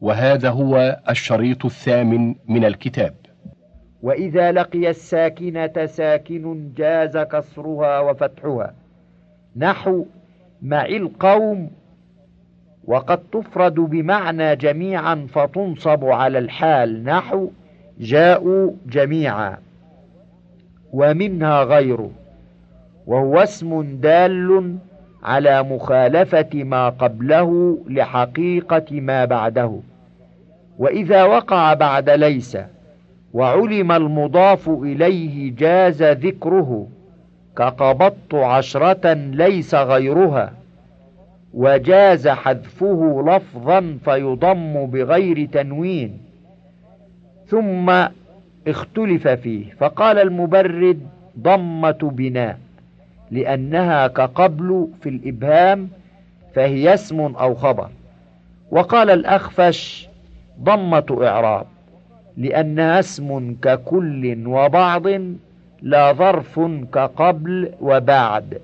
وهذا هو الشريط الثامن من الكتاب. وإذا لقي الساكنة ساكن جاز كسرها وفتحها. نحو مع القوم وقد تفرد بمعنى جميعا فتنصب على الحال. نحو جاءوا جميعا ومنها غيره. وهو اسم دال على مخالفة ما قبله لحقيقة ما بعده. وإذا وقع بعد ليس وعلم المضاف إليه جاز ذكره كقبضت عشرة ليس غيرها وجاز حذفه لفظا فيضم بغير تنوين. ثم اختلف فيه فقال المبرد ضمة بناء. لأنها كقبل في الإبهام فهي اسم أو خبر. وقال الأخفش ضمة إعراب لأنها اسم ككل وبعض لا ظرف كقبل وبعد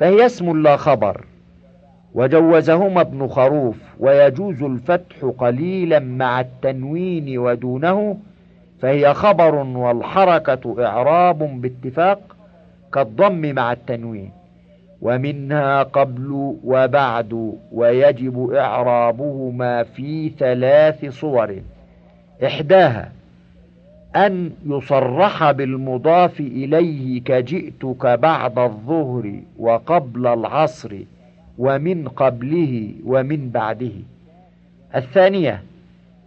فهي اسم لا خبر. وجوزهما ابن خروف ويجوز الفتح قليلا مع التنوين ودونه فهي خبر والحركة إعراب باتفاق كالضم مع التنوين. ومنها قبل وبعد ويجب إعرابهما في ثلاث صور. إحداها أن يصرح بالمضاف إليه كجئتك بعد الظهر وقبل العصر ومن قبله ومن بعده. الثانية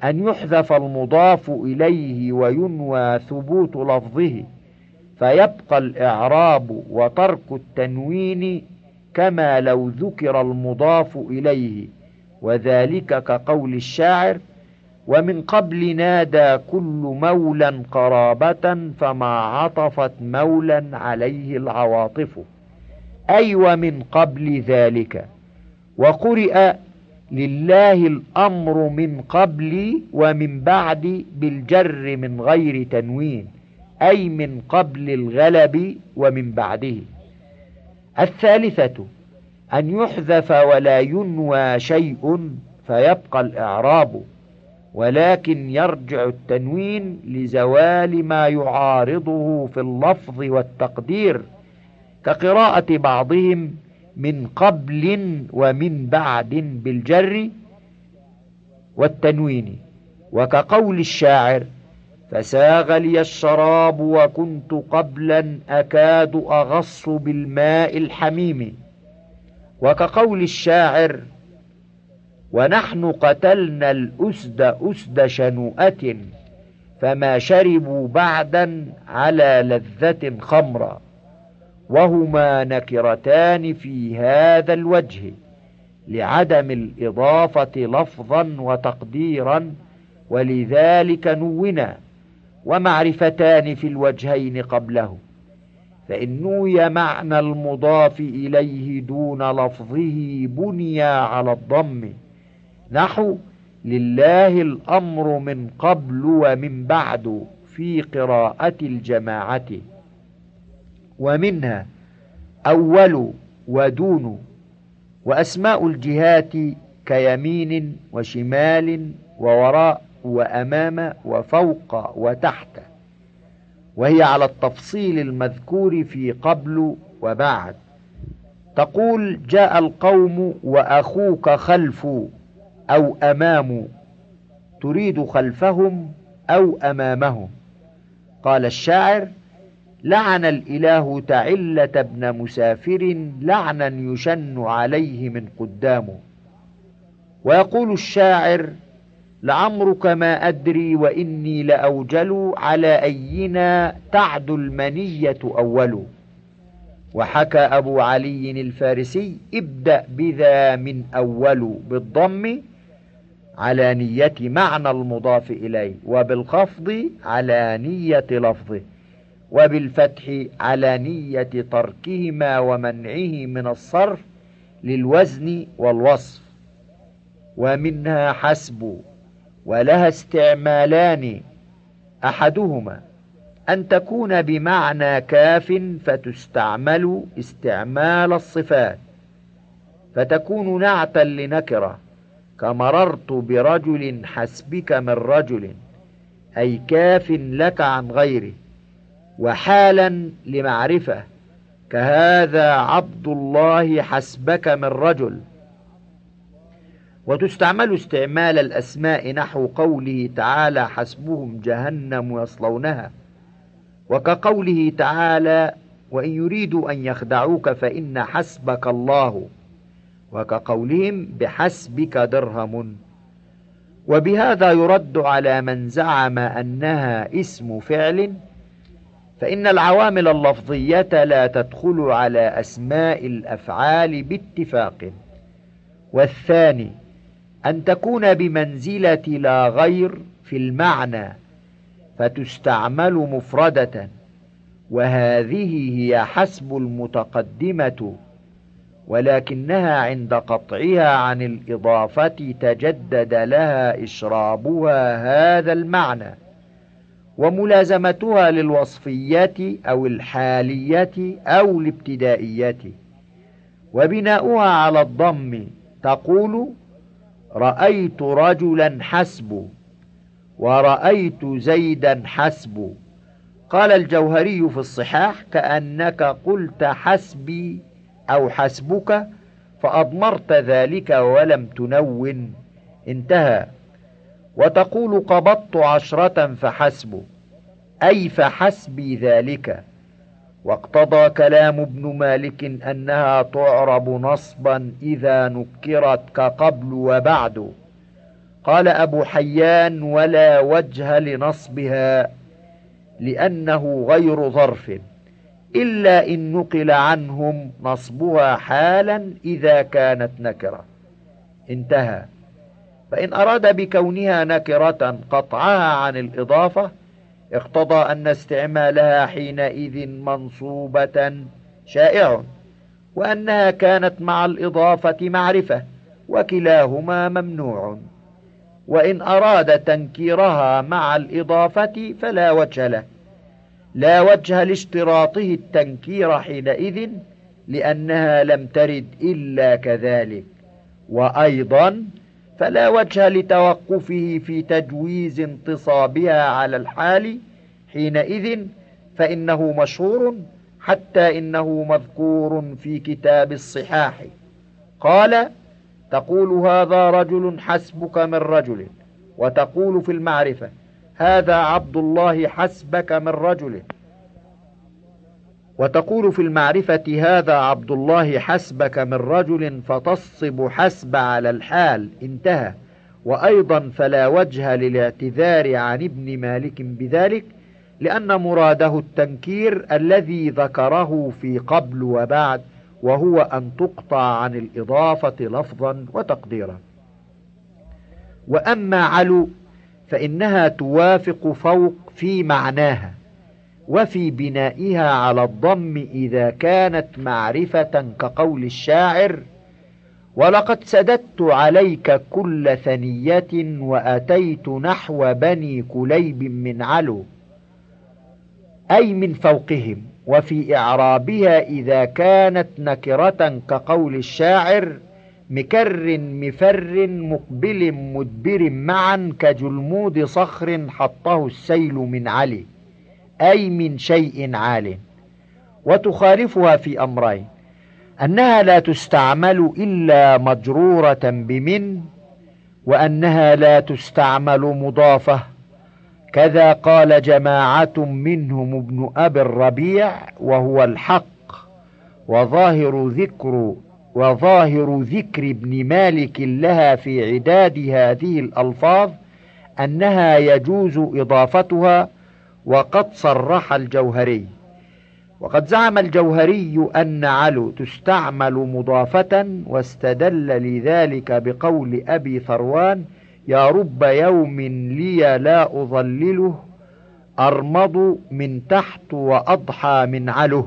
أن يحذف المضاف إليه وينوى ثبوت لفظه. فيبقى الإعراب وترك التنوين كما لو ذكر المضاف إليه وذلك كقول الشاعر ومن قبل نادى كل مولا قرابة فما عطفت مولا عليه العواطف أي ومن قبل ذلك. وقرئ لله الأمر من قبل ومن بعد بالجر من غير تنوين أي من قبل الغلب ومن بعده. الثالثة أن يحذف ولا ينوى شيء فيبقى الإعراب ولكن يرجع التنوين لزوال ما يعارضه في اللفظ والتقدير كقراءة بعضهم من قبل ومن بعد بالجر والتنوين وكقول الشاعر فساغ لي الشراب وكنت قبلا أكاد أغص بالماء الحميم. وكقول الشاعر ونحن قتلنا الأسد أسد شنوءة فما شربوا بعدا على لذة خمرا. وهما نكرتان في هذا الوجه لعدم الإضافة لفظا وتقديرا ولذلك نونا. ومعرفتان في الوجهين قبله فإن نوي معنى المضاف إليه دون لفظه بني على الضم. نحو لله الأمر من قبل ومن بعد في قراءة الجماعة. ومنها أول ودون وأسماء الجهات كيمين وشمال ووراء وأمام وفوق وتحت. وهي على التفصيل المذكور في قبل وبعد. تقول جاء القوم وأخوك خلف أو أمام. تريد خلفهم أو أمامهم. قال الشاعر لعن الإله تعلة ابن مسافر لعنا يشن عليه من قدامه. ويقول الشاعر لعمرك ما أدري وإني لأوجل على أينا تعد المنية أول. وحكى أبو علي الفارسي ابدأ بذا من أول بالضم على نية معنى المضاف إليه وبالخفض على نية لفظه وبالفتح على نية تركهما ومنعه من الصرف للوزن والوصف. ومنها حسب ولها استعمالان أحدهما أن تكون بمعنى كاف فتستعمل استعمال الصفات فتكون نعتا لنكرة كمررت برجل حسبك من رجل أي كاف لك عن غيره وحالا لمعرفة كهذا عبد الله حسبك من رجل. وتستعمل استعمال الأسماء نحو قوله تعالى حسبهم جهنم يصلونها. وكقوله تعالى وإن يريدوا أن يخدعوك فإن حسبك الله. وكقولهم بحسبك درهم. وبهذا يرد على من زعم أنها اسم فعل. فإن العوامل اللفظية لا تدخل على أسماء الأفعال باتفاق. والثاني أن تكون بمنزلة لا غير في المعنى فتستعمل مفردة وهذه هي حسب المتقدمة ولكنها عند قطعها عن الإضافة تجدد لها إشرابها هذا المعنى وملازمتها للوصفية أو الحالية أو الابتدائية وبناؤها على الضم تقول رأيت رجلا حسب ورأيت زيدا حسب. قال الجوهري في الصحاح كأنك قلت حسبي أو حسبك فأضمرت ذلك ولم تنون. انتهى. وتقول قبضت عشرة فحسب أي فحسبي ذلك. واقتضى كلام ابن مالك أنها تعرب نصبا إذا نكرت كقبل وبعد. قال أبو حيان ولا وجه لنصبها لأنه غير ظرف إلا إن نقل عنهم نصبها حالا إذا كانت نكرة. انتهى. فإن أراد بكونها نكرة قطعها عن الإضافة اقتضى أن استعمالها حينئذ منصوبة شائع وأنها كانت مع الإضافة معرفة وكلاهما ممنوع. وإن أراد تنكيرها مع الإضافة فلا وجه له. لا وجه لاشتراطه التنكير حينئذ لأنها لم ترد إلا كذلك. وأيضا فلا وجه لتوقفه في تجويز انتصابها على الحال حينئذ فإنه مشهور حتى إنه مذكور في كتاب الصحاح. قال تقول هذا رجل حسبك من رجل وتقول في المعرفة هذا عبد الله حسبك من رجل وتقول في المعرفة هذا عبد الله حسبك من رجل فتصب حسب على الحال. انتهى. وأيضا فلا وجه للاعتذار عن ابن مالك بذلك لأن مراده التنكير الذي ذكره في قبل وبعد وهو أن تقطع عن الإضافة لفظا وتقديرا. وأما علو فإنها توافق فوق في معناها. وفي بنائها على الضم إذا كانت معرفة كقول الشاعر ولقد سددت عليك كل ثنية وأتيت نحو بني كليب من علو أي من فوقهم وفي إعرابها إذا كانت نكرة كقول الشاعر مكر مفر مقبل مدبر معا كجلمود صخر حطه السيل من علي أي من شيء عال وتخالفها في أمرين. أنها لا تستعمل إلا مجرورة بمن وأنها لا تستعمل مضافة. كذا قال جماعة منهم ابن أبي الربيع وهو الحق وظاهر ذكر وظاهر ذكر ابن مالك لها في عداد هذه الألفاظ أنها يجوز إضافتها وقد صرح الجوهري. وقد زعم الجوهري أن علو تستعمل مضافة واستدل لذلك بقول أبي ثروان يا رب يوم لي لا أظلله أرمض من تحت وأضحى من علو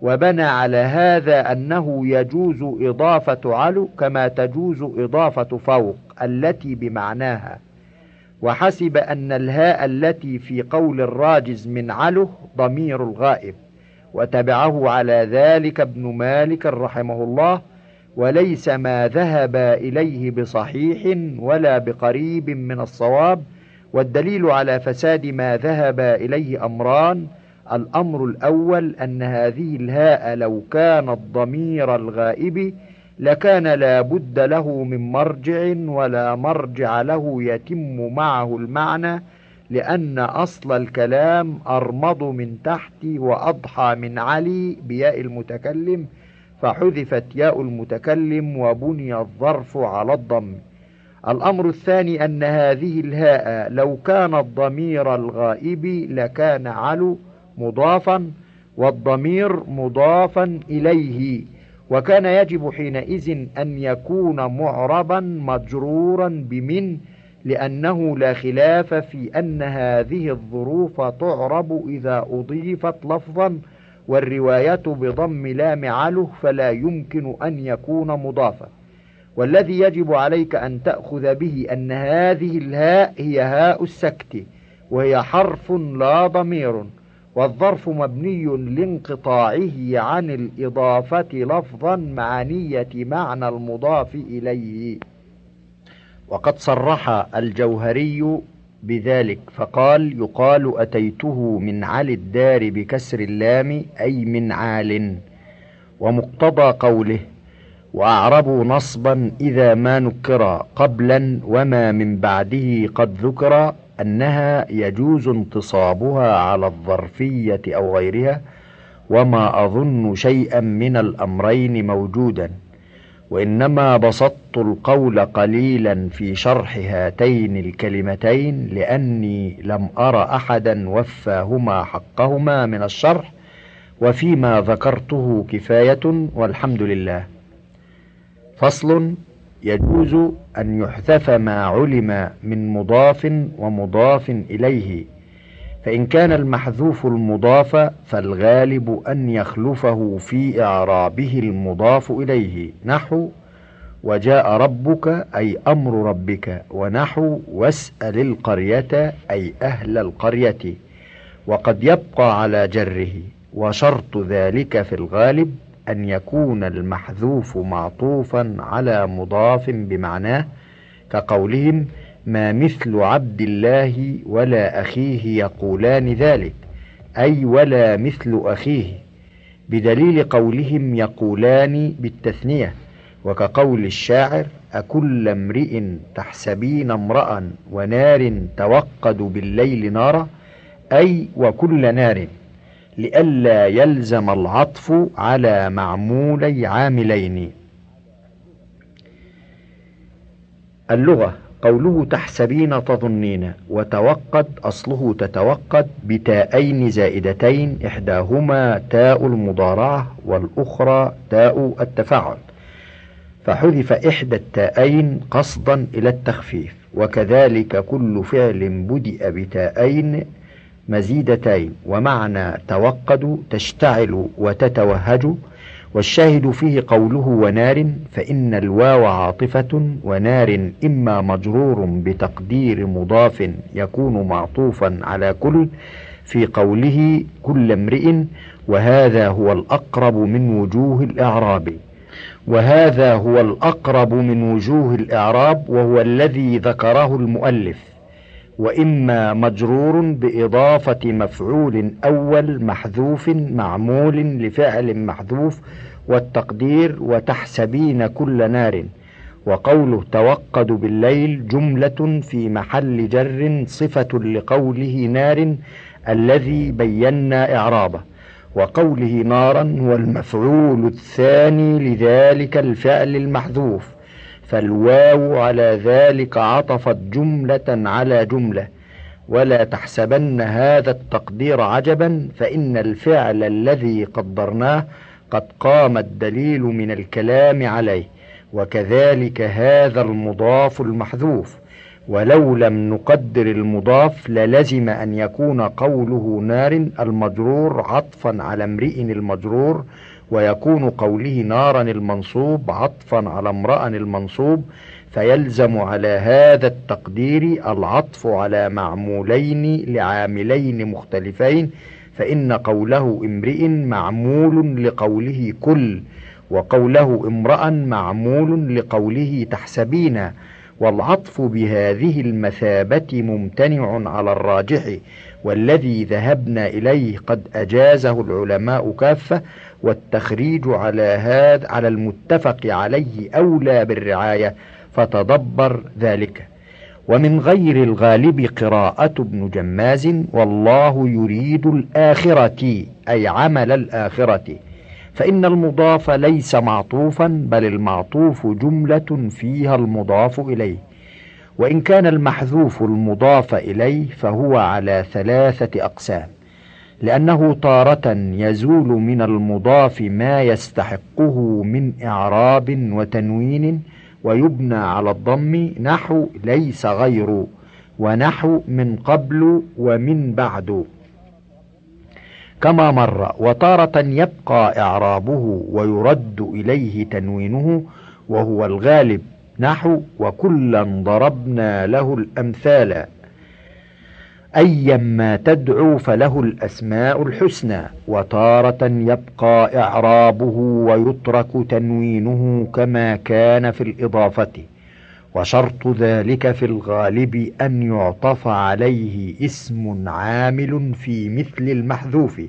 وبنى على هذا أنه يجوز إضافة علو كما تجوز إضافة فوق التي بمعناها وحسب أن الهاء التي في قول الراجز من عله ضمير الغائب وتبعه على ذلك ابن مالك رحمه الله وليس ما ذهب إليه بصحيح ولا بقريب من الصواب والدليل على فساد ما ذهب إليه أمران الأمر الأول أن هذه الهاء لو كانت ضمير الغائب لكان لا بد له من مرجع ولا مرجع له يتم معه المعنى لأن أصل الكلام أرمض من تحت وأضحى من علي بياء المتكلم فحذفت ياء المتكلم وبني الظرف على الضم. الأمر الثاني أن هذه الهاء لو كان الضمير الغائب لكان علو مضافا والضمير مضافا إليه. وكان يجب حينئذ أن يكون معربا مجرورا بمن لأنه لا خلاف في أن هذه الظروف تعرب إذا أضيفت لفظا والرواية بضم لام عله فلا يمكن أن يكون مضافا. والذي يجب عليك أن تأخذ به أن هذه الهاء هي هاء السكت وهي حرف لا ضمير. والظرف مبني لانقطاعه عن الإضافة لفظا مع نية معنى المضاف إليه. وقد صرح الجوهري بذلك فقال يقال أتيته من علي الدار بكسر اللام أي من عال. ومقتضى قوله وأعربوا نصبا إذا ما نكر قبلا وما من بعده قد ذكر أنها يجوز انتصابها على الظرفية أو غيرها وما أظن شيئا من الأمرين موجودا وإنما بسطت القول قليلا في شرح هاتين الكلمتين لأني لم أر أحدا وفاهما حقهما من الشرح وفيما ذكرته كفاية والحمد لله. فصل يجوز أن يحذف ما علم من مضاف ومضاف إليه. فإن كان المحذوف المضاف فالغالب أن يخلفه في إعرابه المضاف إليه. نحو وجاء ربك أي أمر ربك. ونحو واسأل القرية أي أهل القرية. وقد يبقى على جره. وشرط ذلك في الغالب أن يكون المحذوف معطوفا على مضاف بمعناه كقولهم ما مثل عبد الله ولا أخيه يقولان ذلك أي ولا مثل أخيه بدليل قولهم يقولان بالتثنية وكقول الشاعر أكل امرئ تحسبين امرأ ونار توقد بالليل نارا أي وكل نار. لئلا يلزم العطف على معمولي عاملين. اللغة قوله تحسبين تظنين وتوقد أصله تتوقد بتاءين زائدتين إحداهما تاء المضارعة والأخرى تاء التفاعل. فحذف إحدى التاءين قصدا إلى التخفيف وكذلك كل فعل بدأ بتاءين مزيدتين ومعنى توقد تشتعل وتتوهج. والشاهد فيه قوله ونار فإن الواو عاطفة ونار إما مجرور بتقدير مضاف يكون معطوفا على كل في قوله كل امرئ وهذا هو الأقرب من وجوه الإعراب. وهذا هو الأقرب من وجوه الإعراب وهو الذي ذكره المؤلف. وإما مجرور بإضافة مفعول أول محذوف معمول لفعل محذوف والتقدير وتحسبين كل نار. وقوله توقد بالليل جملة في محل جر صفة لقوله نار الذي بينا إعرابه. وقوله نارا هو المفعول الثاني لذلك الفعل المحذوف. فالواو على ذلك عطفت جملة على جملة. ولا تحسبن هذا التقدير عجبا فإن الفعل الذي قدرناه قد قام الدليل من الكلام عليه. وكذلك هذا المضاف المحذوف. ولو لم نقدر المضاف للزم أن يكون قوله نار المجرور عطفا على امرئ المجرور ويكون قوله نارا المنصوب عطفا على امرأ المنصوب فيلزم على هذا التقدير العطف على معمولين لعاملين مختلفين فإن قوله امرئ معمول لقوله كل وقوله امرأ معمول لقوله تحسبين والعطف بهذه المثابة ممتنع على الراجح والذي ذهبنا إليه قد أجازه العلماء كافة والتخريج على هذا على المتفق عليه أولى بالرعاية فتدبر ذلك. ومن غير الغالب قراءة ابن جماز والله يريد الآخرة أي عمل الآخرة. فإن المضاف ليس معطوفا بل المعطوف جملة فيها المضاف إليه. وإن كان المحذوف المضاف إليه فهو على ثلاثة أقسام. لأنه تارة يزول من المضاف ما يستحقه من إعراب وتنوين ويبنى على الضم نحو ليس غير ونحو من قبل ومن بعد. كما مر وتارة يبقى إعرابه ويرد إليه تنوينه وهو الغالب نحو وكلا ضربنا له الأمثال. أيا ما تدعو فله الأسماء الحسنى وتارة يبقى إعرابه ويترك تنوينه كما كان في الإضافة وشرط ذلك في الغالب أن يعطف عليه اسم عامل في مثل المحذوف.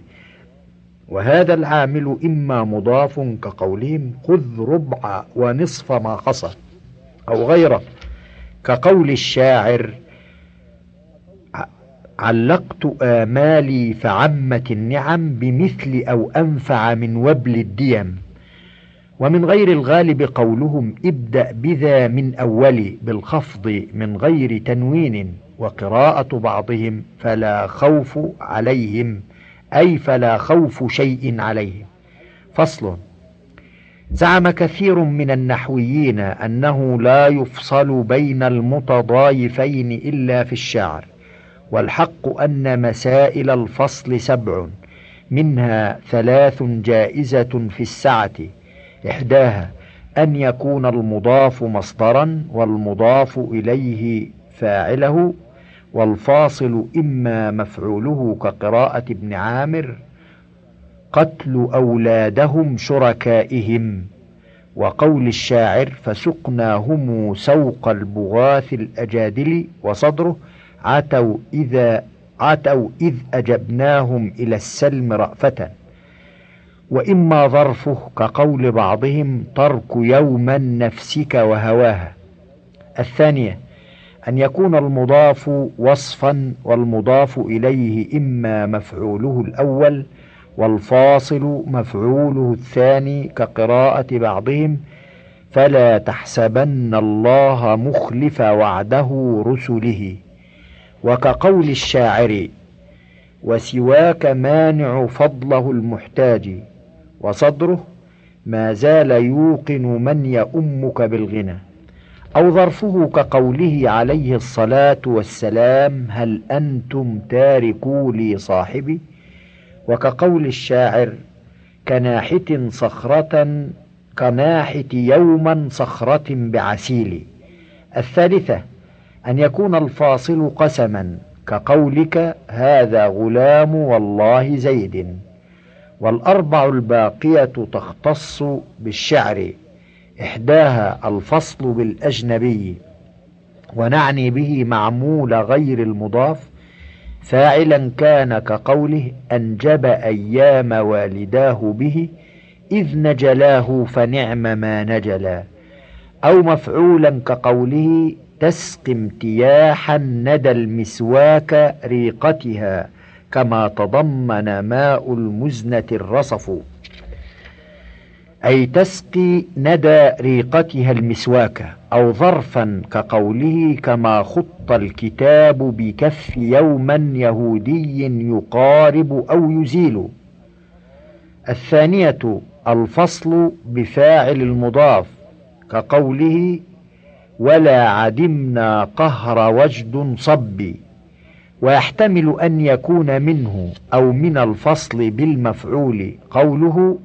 وهذا العامل إما مضاف كقولهم خذ ربع ونصف ما حصل أو غيره كقول الشاعر علقت آمالي فعمت النعم بمثل أو أنفع من وبل الديم. ومن غير الغالب قولهم ابدأ بذا من أول بالخفض من غير تنوين وقراءة بعضهم فلا خوف عليهم أي فلا خوف شيء عليهم. فصل. زعم كثير من النحويين أنه لا يفصل بين المتضايفين إلا في الشعر. والحق أن مسائل الفصل سبع منها ثلاث جائزة في السعة. إحداها أن يكون المضاف مصدرا والمضاف إليه فاعله والفاصل إما مفعوله كقراءة ابن عامر قتل أولادهم شركائهم. وقول الشاعر فسقناهم سوق البغاث الأجادل وصدره. عتوا إذا عتوا إذ أجبناهم إلى السلم رأفة. وإما ظرفه كقول بعضهم ترك يوما نفسك وهواها. الثانية أن يكون المضاف وصفا والمضاف إليه إما مفعوله الأول والفاصل مفعوله الثاني كقراءة بعضهم فلا تحسبن الله مخلف وعده رسله. وكقول الشاعر وسواك مانع فضله المحتاج وصدره ما زال يوقن من يؤمك بالغنى أو ظرفه كقوله عليه الصلاة والسلام هل أنتم تاركوا لي صاحبي؟ وكقول الشاعر كناحة صخرة كناحة يوما صخرة بعسيل الثالثة أن يكون الفاصل قسما كقولك هذا غلام والله زيد والأربع الباقية تختص بالشعر إحداها الفصل بالأجنبي ونعني به معمول غير المضاف فاعلا كان كقوله أنجب أيام والداه به إذ نجلاه فنعم ما نجلا أو مفعولا كقوله تسقي امتياحا ندى المسواك ريقتها كما تضمن ماء المزنة الرصف. أي تسقي ندى ريقتها المسواك أو ظرفا كقوله كما خط الكتاب بكف يوما يهودي يقارب أو يزيل. الثانية الفصل بفاعل المضاف كقوله ولا عدمنا قهر وجد صبي ويحتمل أن يكون منه أو من الفصل بالمفعول قوله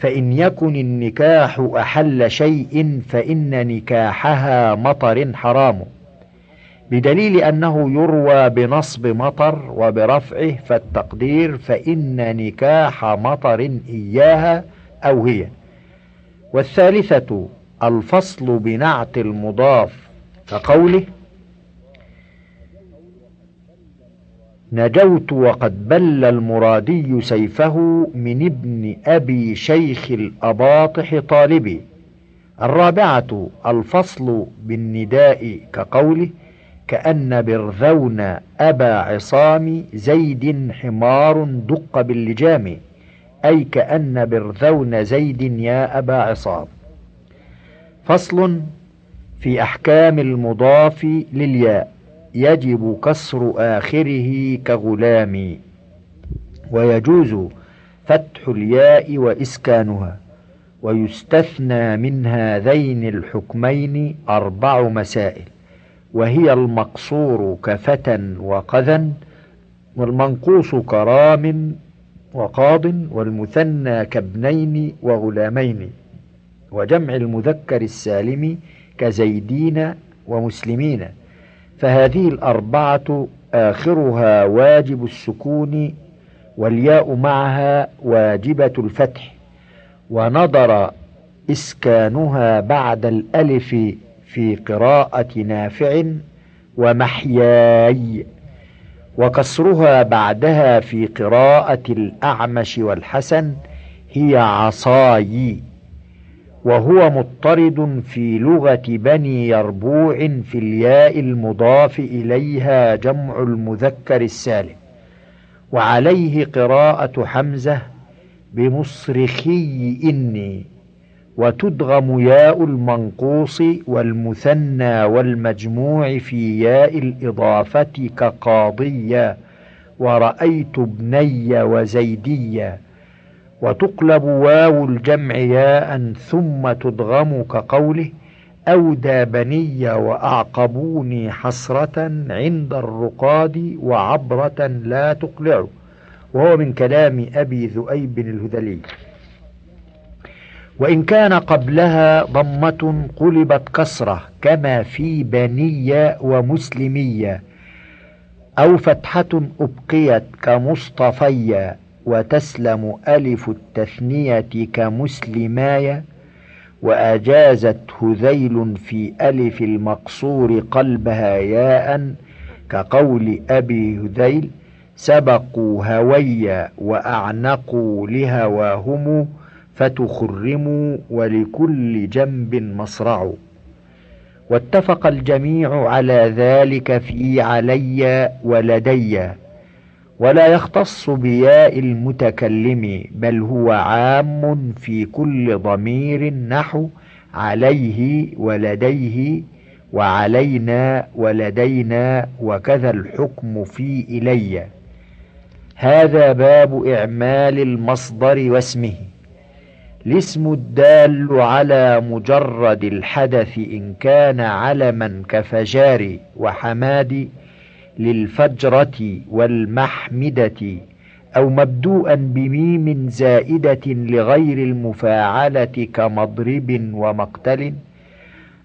فإن يكن النكاح أحل شيء فإن نكاحها مطر حرام. بدليل أنه يروى بنصب مطر وبرفعه فالتقدير فإن نكاح مطر إياها أو هي. والثالثة الفصل بنعت المضاف كقوله نجوت وقد بل المرادي سيفه من ابن أبي شيخ الأباطح طالبي. الرابعة الفصل بالنداء كقوله كأن برذون أبا عصام زيد حمار دق باللجام أي كأن برذون زيد يا أبا عصام. فصل في أحكام المضاف للياء. يجب كسر آخره كغلام. ويجوز فتح الياء وإسكانها. ويستثنى من هذين الحكمين أربع مسائل. وهي المقصور كفتى وقذا والمنقوص كرام وقاض والمثنى كابنين وغلامين. وجمع المذكر السالم كزيدين ومسلمين. فهذه الأربعة آخرها واجب السكون والياء معها واجبة الفتح. ونظر إسكانها بعد الألف في قراءة نافع ومحياي وكسرها بعدها في قراءة الأعمش والحسن هي عصاي. وهو مضطرد في لغة بني يربوع في الياء المضاف إليها جمع المذكر السالم وعليه قراءة حمزة بمصرخي إني وتدغم ياء المنقوص والمثنى والمجموع في ياء الإضافة كقاضية ورأيت ابني وزيدية وتقلب واو الجمع ياء ثم تدغم كقوله أودى بني وأعقبوني حسرة عند الرقاد وعبرة لا تقلع. وهو من كلام أبي ذؤيب الهذلي. وإن كان قبلها ضمة قلبت كسرة كما في بنية ومسلمية أو فتحة أبقيت كمصطفية وتسلم ألف التثنية كمسلماية وأجازت هذيل في ألف المقصور قلبها ياء كقول أبي هذيل سبقوا هوي وأعنقوا لهواهم فتخرموا ولكل جنب مصرع. واتفق الجميع على ذلك في علي ولدي. ولا يختص بياء المتكلم بل هو عام في كل ضمير نحو عليه ولديه وعلينا ولدينا وكذا الحكم في إلي. هذا باب إعمال المصدر واسمه. الاسم الدال على مجرد الحدث إن كان علما كفجار وحماد للفجرة والمحمدة أو مبدوءا بميم زائدة لغير المفاعلة كمضرب ومقتل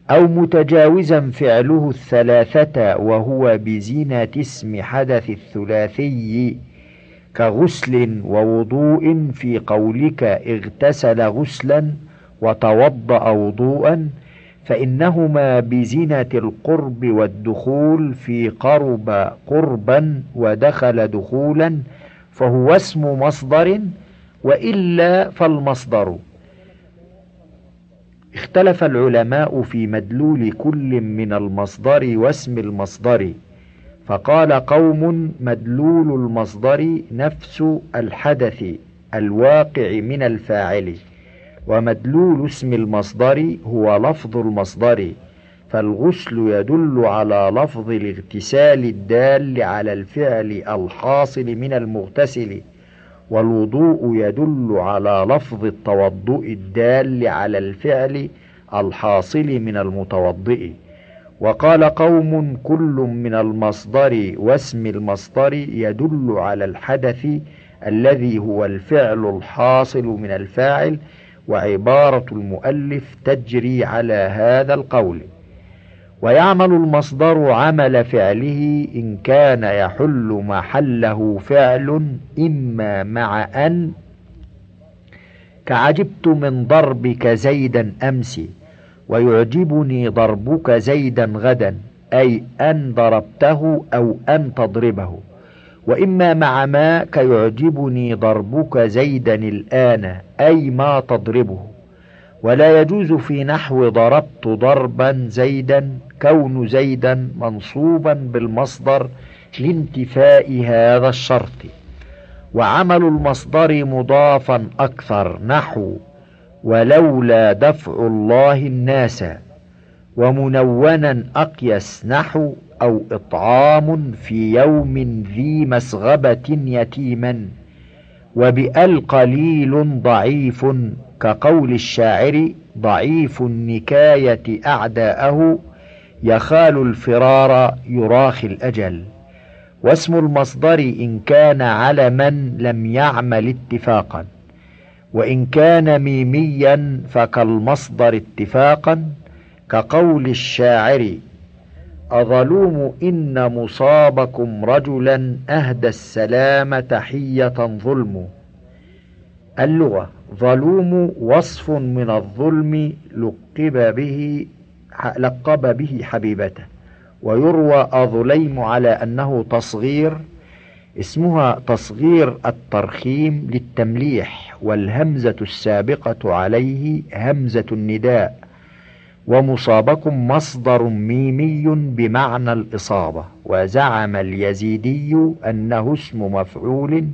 أو متجاوزا فعله الثلاثة وهو بزينة اسم حدث الثلاثي كغسل ووضوء في قولك اغتسل غسلا وتوضأ وضوءا فإنهما بزنة القرب والدخول في قرب قربا ودخل دخولا فهو اسم مصدر وإلا فالمصدر. اختلف العلماء في مدلول كل من المصدر واسم المصدر فقال قوم مدلول المصدر نفس الحدث الواقع من الفاعل. ومدلول اسم المصدر هو لفظ المصدر فالغسل يدل على لفظ الاغتسال الدال على الفعل الحاصل من المغتسل والوضوء يدل على لفظ التوضؤ الدال على الفعل الحاصل من المتوضئ. وقال قوم كل من المصدر واسم المصدر يدل على الحدث الذي هو الفعل الحاصل من الفاعل وعبارة المؤلف تجري على هذا القول. ويعمل المصدر عمل فعله إن كان يحل محله فعل إما مع أن كعجبت من ضربك زيدا أمس ويعجبني ضربك زيدا غدا أي أن ضربته أو أن تضربه. وإما مع ما كيعجبني ضربك زيدا الآن أي ما تضربه. ولا يجوز في نحو ضربت ضربا زيدا كون زيدا منصوبا بالمصدر لانتفاء هذا الشرط. وعمل المصدر مضافا أكثر نحو ولولا دفع الله الناس ومنونا أقيس نحو أو إطعام في يوم ذي مسغبة يتيما وبأل قليل ضعيف كقول الشاعر ضعيف النكاية أعداءه يخال الفرار يراخي الأجل. واسم المصدر إن كان علما لم يعمل اتفاقا وإن كان ميميا فكالمصدر اتفاقا كقول الشاعر أظلوم إن مصابكم رجلا أهدى السلام تحية ظلم. اللغة ظلوم وصف من الظلم لقب به لقب به حبيبته. ويروى أظليم على أنه تصغير اسمها تصغير الترخيم للتمليح والهمزة السابقة عليه همزة النداء. ومصابكم مصدر ميمي بمعنى الإصابة وزعم اليزيدي أنه اسم مفعول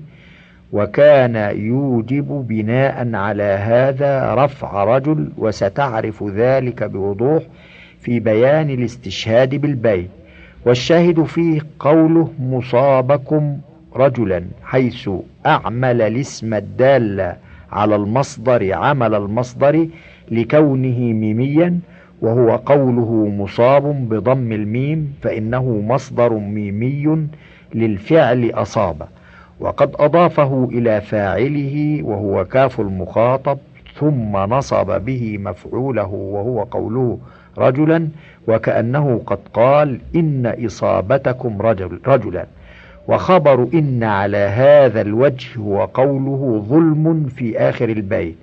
وكان يوجب بناء على هذا رفع رجل وستعرف ذلك بوضوح في بيان الاستشهاد بالبيت والشاهد فيه قوله مصابكم رجلا حيث أعمل الاسم الدال على المصدر عمل المصدر لكونه ميميا وهو قوله مصاب بضم الميم فإنه مصدر ميمي للفعل أصاب. وقد أضافه إلى فاعله وهو كاف المخاطب ثم نصب به مفعوله وهو قوله رجلا وكأنه قد قال إن إصابتكم رجل رجلا. وخبر إن على هذا الوجه هو قوله ظلم في آخر البيت.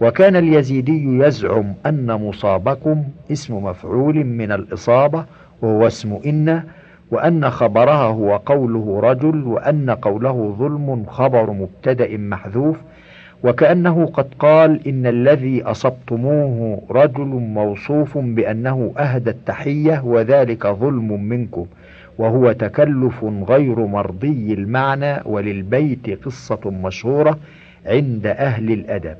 وكان اليزيدي يزعم أن مصابكم اسم مفعول من الإصابة وهو اسم إن وأن خبرها هو قوله رجل وأن قوله ظلم خبر مبتدأ محذوف وكأنه قد قال إن الذي أصبتموه رجل موصوف بأنه أهدى التحية وذلك ظلم منكم وهو تكلف غير مرضي المعنى وللبيت قصة مشهورة عند أهل الأدب.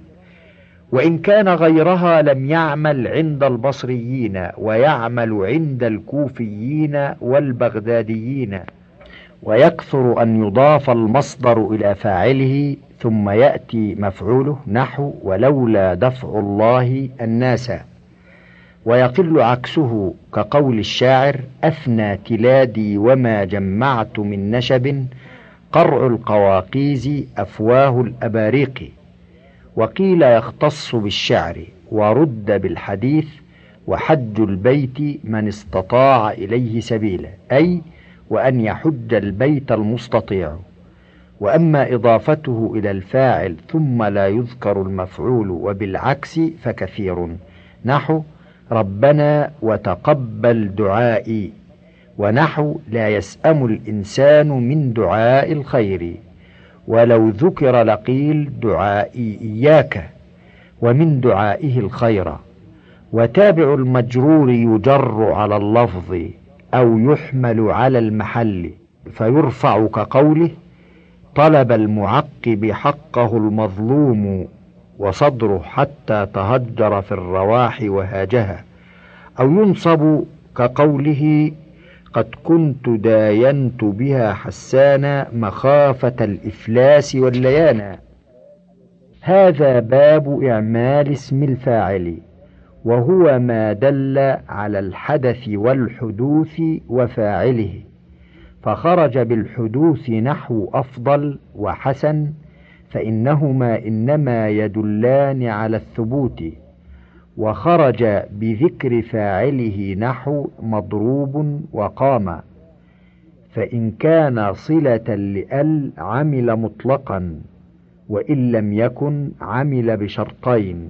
وإن كان غيرها لم يعمل عند البصريين ويعمل عند الكوفيين والبغداديين. ويكثر أن يضاف المصدر إلى فاعله ثم يأتي مفعوله نحو ولولا دفع الله الناس. ويقل عكسه كقول الشاعر أفنى تلادي وما جمعت من نشب قرع القواقيز أفواه الأباريق. وقيل يختص بالشعر ورد بالحديث وحج البيت من استطاع إليه سبيلا أي وأن يحج البيت المستطيع. وأما إضافته إلى الفاعل ثم لا يذكر المفعول وبالعكس فكثير. نحو ربنا وتقبل دعائي ونحو لا يسأم الإنسان من دعاء الخير. ولو ذكر لقيل دعائي إياك ومن دعائه الخير. وتابع المجرور يجر على اللفظ أو يحمل على المحل فيرفع كقوله طلب المعقب حقه المظلوم وصدره حتى تهجر في الرواح وهاجها. أو ينصب كقوله قد كنت داينت بها حسانا مخافة الإفلاس والليانا هذا باب إعمال اسم الفاعل وهو ما دل على الحدث والحدوث وفاعله. فخرج بالحدوث نحو أفضل وحسن فإنهما إنما يدلان على الثبوت. وخرج بذكر فاعله نحو مضروب وقام. فإن كان صلة لأل عمل مطلقا وإن لم يكن عمل بشرطين.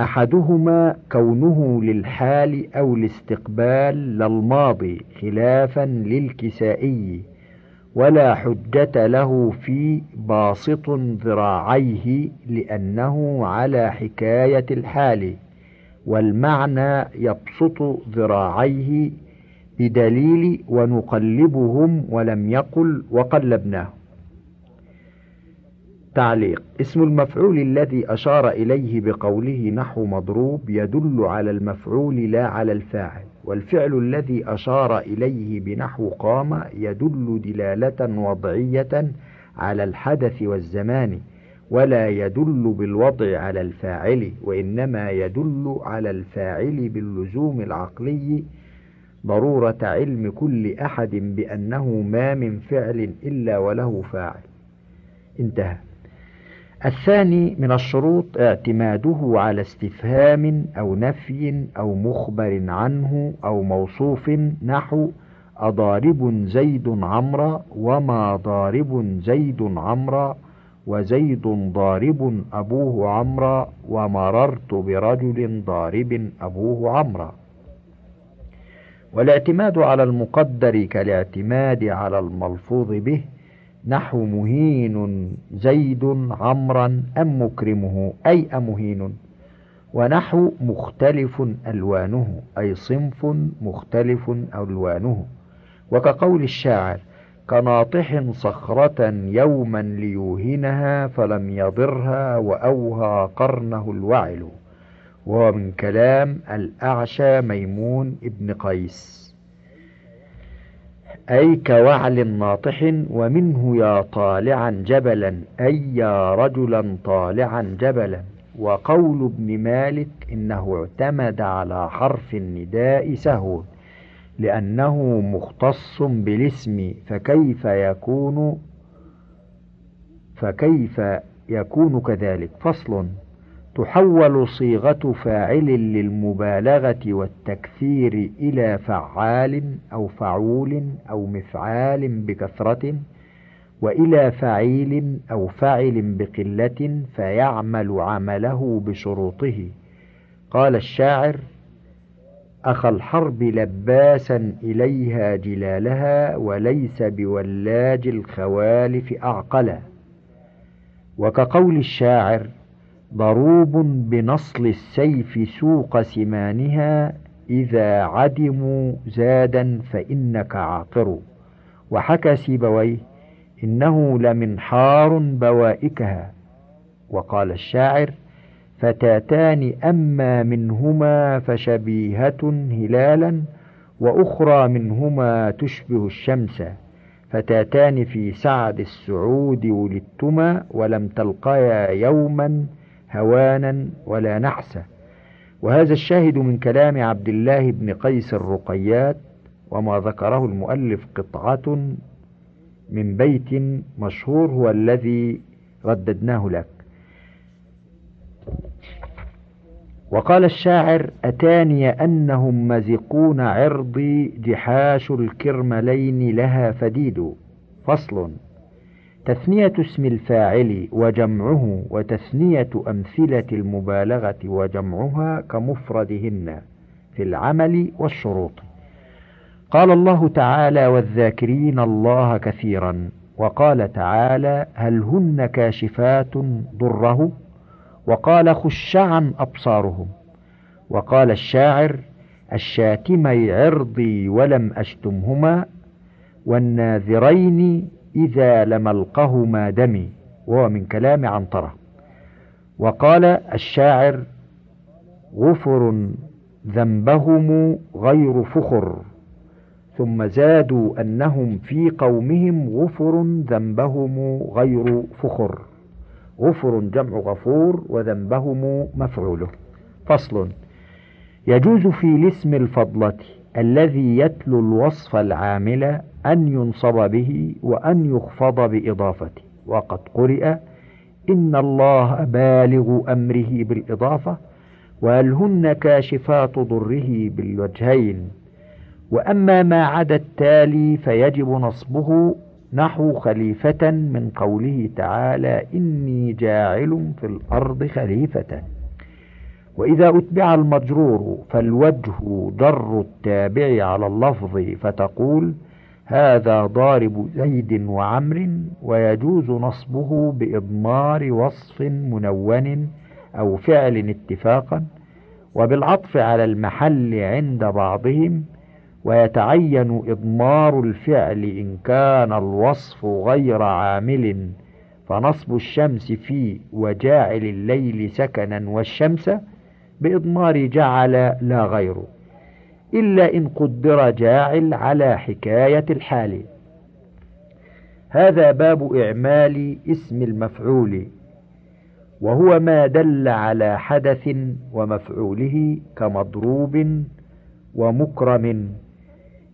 أحدهما كونه للحال أو الاستقبال للماضي خلافا للكسائي. ولا حجة له في باسط ذراعيه لأنه على حكاية الحال والمعنى يبسط ذراعيه بدليل ونقلبهم ولم يقل وقلبناه. تعليق اسم المفعول الذي أشار إليه بقوله نحو مضروب يدل على المفعول لا على الفاعل. والفعل الذي أشار إليه بنحو قام يدل دلالة وضعية على الحدث والزمان ولا يدل بالوضع على الفاعل وإنما يدل على الفاعل باللزوم العقلي. ضرورة علم كل أحد بأنه ما من فعل إلا وله فاعل. انتهى. الثاني من الشروط اعتماده على استفهام أو نفي أو مخبر عنه أو موصوف نحو أضارب زيد عمرا وما ضارب زيد عمرا وزيد ضارب أبوه عمرا ومررت برجل ضارب أبوه عمرا. والاعتماد على المقدر كالاعتماد على الملفوظ به نحو مهين زيد عمرا أم مكرمه أي أمهين ونحو مختلف ألوانه أي صنف مختلف ألوانه. وكقول الشاعر كناطح صخرة يوما ليوهنها فلم يضرها وأوهى قرنه الوعل. وهو من كلام الأعشى ميمون ابن قيس. أي كوعل ناطح ومنه يا طالعا جبلا أي يا رجلا طالعا جبلا. وقول ابن مالك إنه اعتمد على حرف النداء سهو لأنه مختص بالاسم فكيف يكون فكيف يكون كذلك؟ فصل. تحول صيغة فاعل للمبالغة والتكثير إلى فعال أو فعول أو مفعال بكثرة وإلى فعيل أو فعل بقلة فيعمل عمله بشروطه. قال الشاعر أخ الحرب لباسا إليها جلالها وليس بولاج الخوالف أعقلا. وكقول الشاعر ضروب بنصل السيف سوق سمانها إذا عدموا زادا فإنك عاقر. وحكى سيبويه إنه لمنحار بوائكها. وقال الشاعر فتاتان أما منهما فشبيهة هلالا وأخرى منهما تشبه الشمس. فتاتان في سعد السعود ولدتما ولم تلقيا يوما هوانا ولا نحسا وهذا الشاهد من كلام عبد الله بن قيس الرقيات وما ذكره المؤلف قطعة من بيت مشهور هو الذي رددناه لك. وقال الشاعر أتاني أنهم مزقون عرضي جحاش الكرملين لها فديد. فصل. تثنية اسم الفاعل وجمعه وتثنية أمثلة المبالغة وجمعها كمفردهن في العمل والشروط. قال الله تعالى والذاكرين الله كثيرا وقال تعالى هل هن كاشفات ضره؟ وقال خش عن أبصارهم وقال الشاعر الشاتمي عرضي ولم أشتمهما والناذرين إذا لم ألقهما دمي وهو من كلام عنترة. وقال الشاعر غفر ذنبهم غير فخر ثم زادوا أنهم في قومهم غفر ذنبهم غير فخر. غفر جمع غفور وذنبهم مفعوله فصل يجوز في الاسم الفضلة الذي يتلو الوصف العامل أن ينصب به وأن يخفض بإضافته. وقد قرئ إن الله بالغ أمره بالإضافة وهل هن كاشفات ضره بالوجهين. وأما ما عدا التالي فيجب نصبه نحو خليفة من قوله تعالى إني جاعل في الأرض خليفة. وإذا أتبع المجرور فالوجه جر التابع على اللفظ فتقول هذا ضارب زيد وعمر ويجوز نصبه بإضمار وصف منون أو فعل اتفاقا وبالعطف على المحل عند بعضهم ويتعين إضمار الفعل إن كان الوصف غير عامل فنصب الشمس في وجاعل الليل سكنا والشمس بإضمار جعل لا غيره إلا إن قدر جاعل على حكاية الحال. هذا باب إعمال اسم المفعول وهو ما دل على حدث ومفعوله كمضروب ومكرم.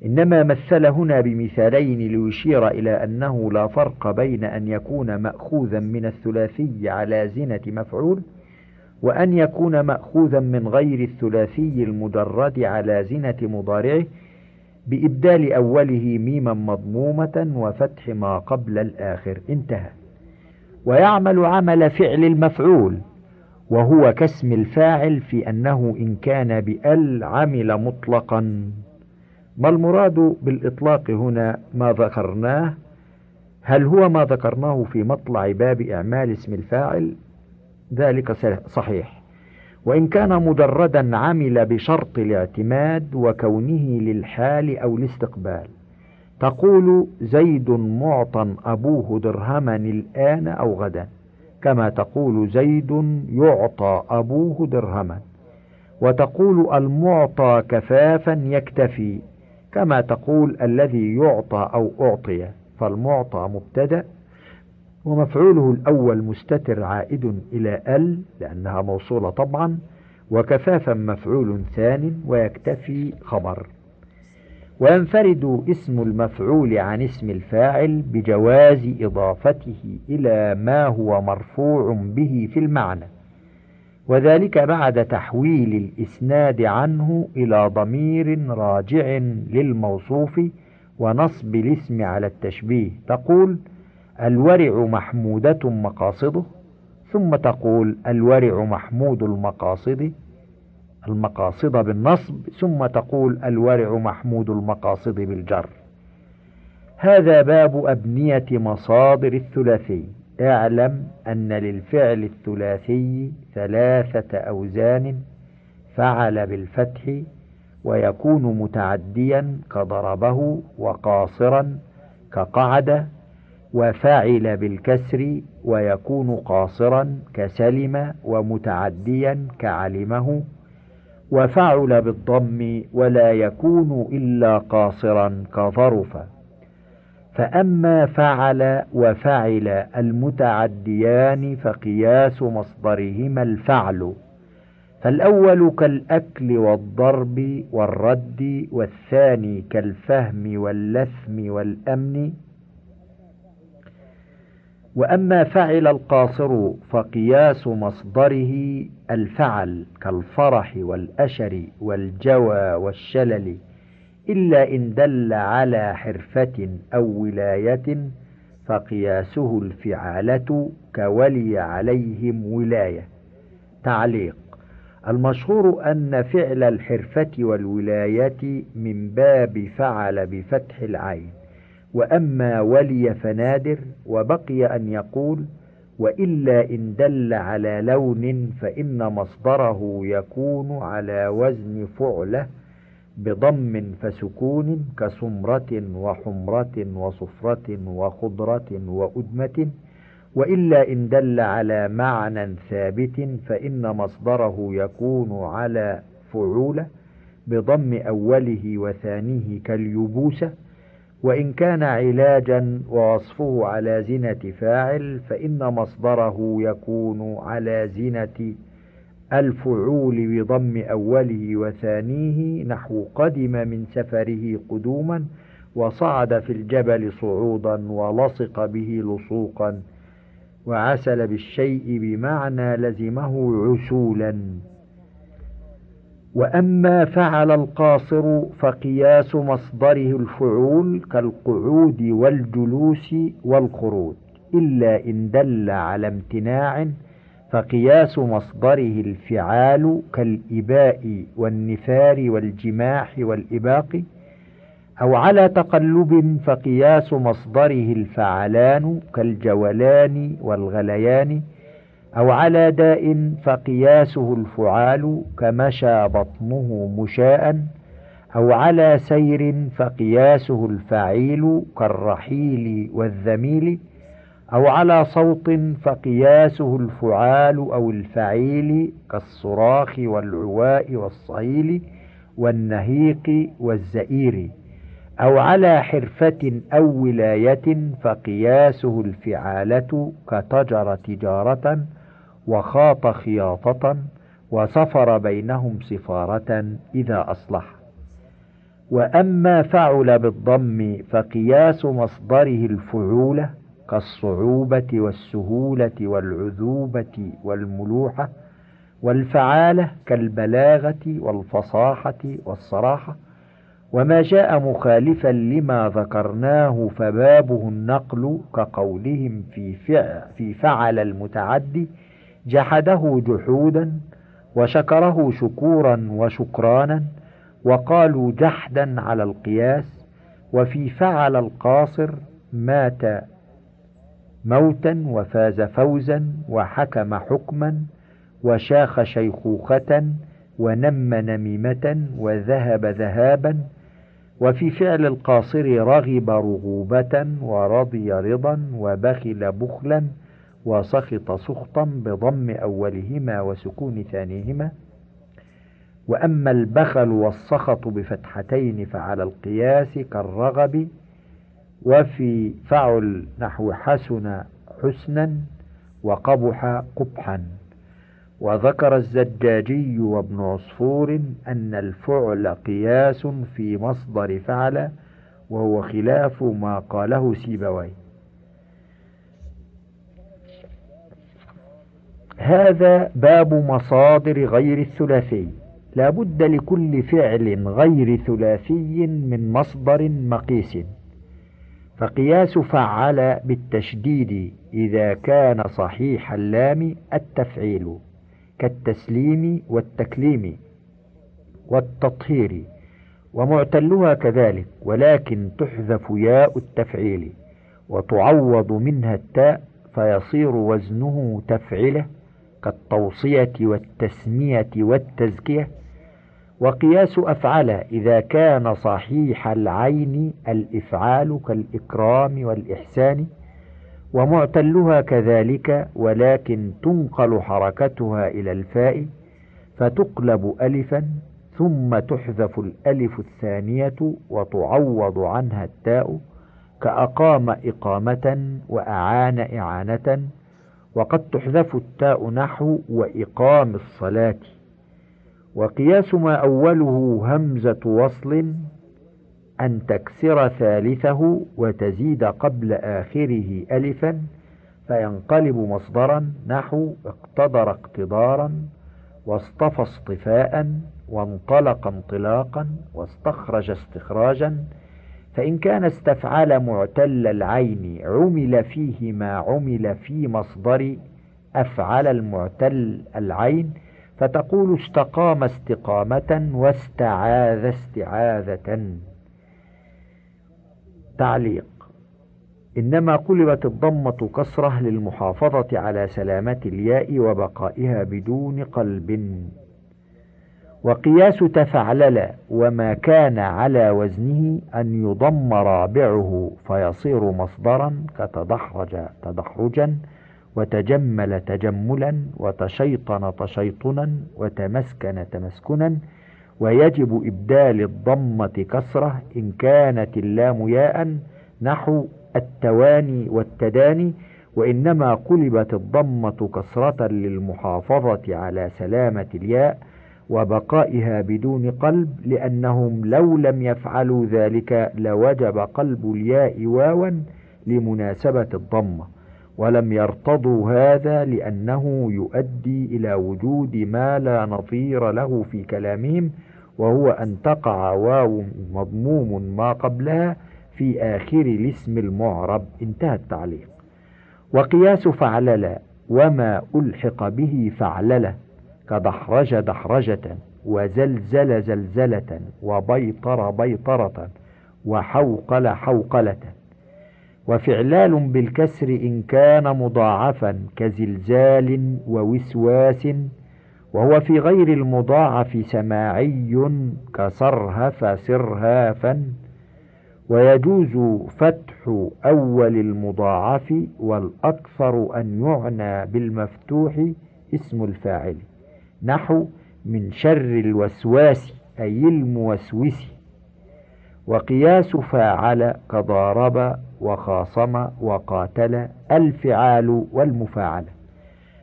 إنما مثل هنا بمثالين ليشير إلى أنه لا فرق بين أن يكون مأخوذا من الثلاثي على زنة مفعول وأن يكون مأخوذا من غير الثلاثي المجرد على زنة مضارعه بإبدال أوله ميما مضمومة وفتح ما قبل الآخر. انتهى. ويعمل عمل فعل المفعول وهو كاسم الفاعل في أنه إن كان بأل عمل مطلقا. ما المراد بالإطلاق هنا؟ ما ذكرناه. هل هو ما ذكرناه في مطلع باب إعمال اسم الفاعل؟ ذلك صحيح. وإن كان مجردا عمل بشرط الاعتماد وكونه للحال أو الاستقبال. تقول زيد معطى أبوه درهما الآن أو غدا. كما تقول زيد يعطى أبوه درهما. وتقول المعطى كفافا يكتفي. كما تقول الذي يعطى أو أعطي. فالمعطى مبتدأ ومفعوله الأول مستتر عائد إلى ال لأنها موصولة طبعا وكفافا مفعول ثان ويكتفي خبر. وينفرد اسم المفعول عن اسم الفاعل بجواز إضافته إلى ما هو مرفوع به في المعنى. وذلك بعد تحويل الإسناد عنه إلى ضمير راجع للموصوف ونصب الاسم على التشبيه. تقول الورع محمودة مقاصده ثم تقول الورع محمود المقاصد المقاصد بالنصب ثم تقول الورع محمود المقاصد بالجر. هذا باب أبنية مصادر الثلاثي. اعلم أن للفعل الثلاثي ثلاثة أوزان فعل بالفتح ويكون متعديا كضربه وقاصرا كقعد وفعل بالكسر ويكون قاصرا كسلم ومتعديا كعلمه وفعل بالضم ولا يكون إلا قاصرا كظرف. فأما فعل وفعل المتعديان فقياس مصدرهما الفعل. فالأول كالأكل والضرب والرد والثاني كالفهم واللثم والأمن. وأما فعل القاصر فقياس مصدره الفعل كالفرح والأشر والجوى والشلل إلا إن دل على حرفة أو ولاية فقياسه الفعالة كولي عليهم ولاية. تعليق المشهور أن فعل الحرفة والولاية من باب فعل بفتح العين. وأما ولي فنادر وبقي أن يقول وإلا إن دل على لون فإن مصدره يكون على وزن فعلة بضم فسكون كسمرة وحمرة وصفرة وخضرة وأدمة وإلا إن دل على معنى ثابت فإن مصدره يكون على فعولة بضم أوله وثانيه كاليبوسة وإن كان علاجا ووصفه على زنة فاعل فإن مصدره يكون على زنة الفعول بضم أوله وثانيه نحو قدم من سفره قدوما وصعد في الجبل صعودا ولصق به لصوقا وعسل بالشيء بمعنى لزمه عسولا. وأما فعل القاصر فقياس مصدره الفعول كالقعود والجلوس والخروج إلا إن دل على امتناع فقياس مصدره الفعال كالإباء والنفار والجماح والإباق أو على تقلب فقياس مصدره الفعلان كالجولان والغليان. أو على داء فقياسه الفعال كمشى بطنه مشاء أو على سير فقياسه الفعيل كالرحيل والذميل أو على صوت فقياسه الفعال أو الفعيل كالصراخ والعواء والصهيل والنهيق والزئير أو على حرفة أو ولاية فقياسه الفعالة كتجر تجارة وخاط خياطة وسفر بينهم سفارة إذا أصلح. وأما فعل بالضم فقياس مصدره الفعولة كالصعوبة والسهولة والعذوبة والملوحة والفعالة كالبلاغة والفصاحة والصراحة. وما جاء مخالفا لما ذكرناه فبابه النقل كقولهم في فعل, في فعل المتعدي جحده جحودا وشكره شكورا وشكرانا وقالوا جحدا على القياس وفي فعل القاصر مات موتا وفاز فوزا وحكم حكما وشاخ شيخوخة ونم نميمة وذهب ذهابا وفي فعل القاصر رغب رغوبة ورضي رضا وبخل بخلا وسخط سخطا بضم أولهما وسكون ثانيهما. وأما البخل والسخط بفتحتين فعلى القياس كالرغب وفي فعل نحو حسن حسنا وقبح قبحا. وذكر الزجاجي وابن عصفور أن الفعل قياس في مصدر فعل وهو خلاف ما قاله سيبويه. هذا باب مصادر غير الثلاثي. لا بد لكل فعل غير ثلاثي من مصدر مقيس. فقياس فعل بالتشديد إذا كان صحيح اللام التفعيل كالتسليم والتكليم والتطهير ومعتلها كذلك ولكن تحذف ياء التفعيل وتعوض منها التاء فيصير وزنه تفعله كالتوصية والتسمية والتزكية وقياس أفعل إذا كان صحيح العين الإفعال كالإكرام والإحسان ومعتلها كذلك ولكن تنقل حركتها إلى الفاء فتقلب ألفا ثم تحذف الألف الثانية وتعوض عنها التاء كأقام إقامة وأعان إعانة وقد تحذف التاء نحو وإقام الصلاة. وقياس ما أوله همزة وصل أن تكسر ثالثه وتزيد قبل آخره ألفا فينقلب مصدرا نحو اقتدر اقتدارا واصطفى اصطفاء وانطلق انطلاقا واستخرج استخراجا فإن كان استفعل معتل العين عمل فيه ما عمل في مصدر أفعل المعتل العين فتقول استقام استقامة واستعاذ استعاذة. تعليق إنما قلبت الضمة كسرة للمحافظة على سلامة الياء وبقائها بدون قلب. وقياس تفعلل وما كان على وزنه أن يضم رابعه فيصير مصدرا كتدحرج تدحرجا وتجمل تجملا وتشيطن تشيطنا وتمسكن تمسكنا ويجب إبدال الضمة كسرة إن كانت اللام ياء نحو التواني والتداني وإنما قلبت الضمة كسرة للمحافظة على سلامة الياء وبقائها بدون قلب لأنهم لو لم يفعلوا ذلك لوجب قلب الياء واوا لمناسبة الضمة. ولم يرتضوا هذا لأنه يؤدي إلى وجود ما لا نظير له في كلامهم وهو أن تقع واو مضموم ما قبلها في آخر الاسم المعرب. انتهى التعليق. وقياس فعلل وما ألحق به فعلله كدحرج دحرجة وزلزل زلزلة وبيطر بيطرة وحوقل حوقلة. وفعلال بالكسر إن كان مضاعفا كزلزال ووسواس وهو في غير المضاعف سماعي كصرهف سرهافا ويجوز فتح أول المضاعف والأكثر أن يعنى بالمفتوح اسم الفاعل. نحو من شر الوسواس أي الموسوس. وقياس فاعل كضارب وخاصم وقاتل الفعال والمفاعلة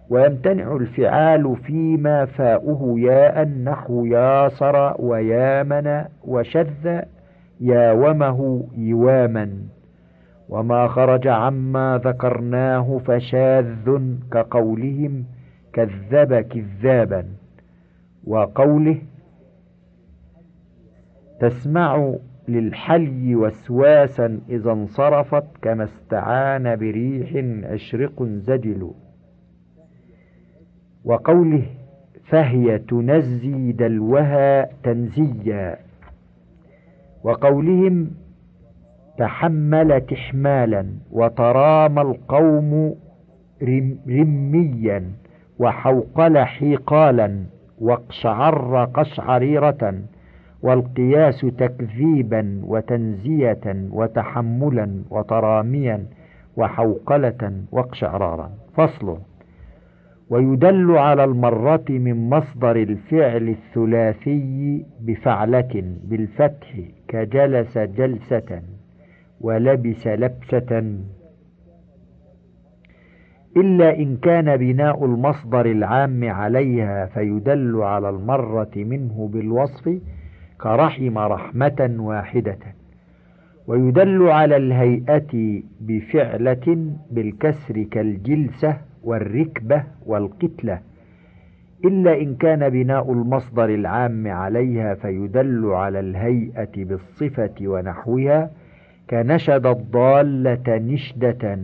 ويمتنع الفعال فيما فاؤه ياء نحو ياسر ويامن وشذ ياومه يواما. وما خرج عما ذكرناه فشاذ كقولهم كذب كذابا وقوله تسمع للحلي وسواسا إذا انصرفت كما استعان بريح عشرق زجل. وقوله فهي تنزي دلوها تنزيا. وقولهم تحمل تحمالا وترام القوم رميا. وحوقل حيقالا واقشعر قشعريرة والقياس تكذيبا وتنزية وتحملا وتراميا وحوقلة واقشعرارا. فصل. ويدل على المرة من مصدر الفعل الثلاثي بفعلة بالفتح كجلس جلسة ولبس لبسة. إلا إن كان بناء المصدر العام عليها فيدل على المرة منه بالوصف كرحم رحمة واحدة. ويدل على الهيئة بفعلة بالكسر كالجلسة والركبة والقتلة. إلا إن كان بناء المصدر العام عليها فيدل على الهيئة بالصفة ونحوها كنشد الضالة نشدة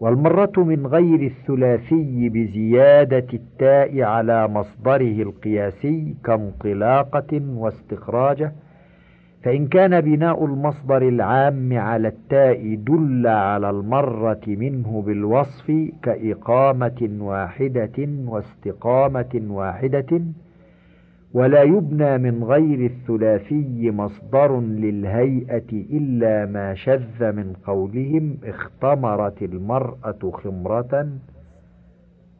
والمرة من غير الثلاثي بزيادة التاء على مصدره القياسي كانطلاقة واستخراجه فإن كان بناء المصدر العام على التاء دل على المرة منه بالوصف كإقامة واحدة واستقامة واحدة ولا يبنى من غير الثلاثي مصدر للهيئة إلا ما شذ من قولهم اختمرت المرأة خمرة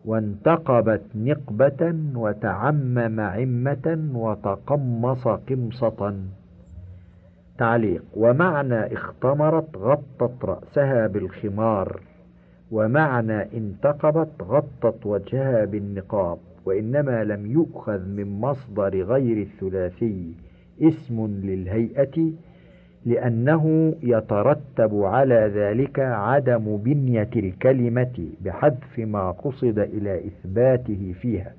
وانتقبت نقبة وتعمم عمة وتقمص قمصة. تعليق ومعنى اختمرت غطت رأسها بالخمار ومعنى انتقبت غطت وجهها بالنقاب. وإنما لم يؤخذ من مصدر غير الثلاثي اسم للهيئة لأنه يترتب على ذلك عدم بنية الكلمة بحذف ما قصد إلى إثباته فيها.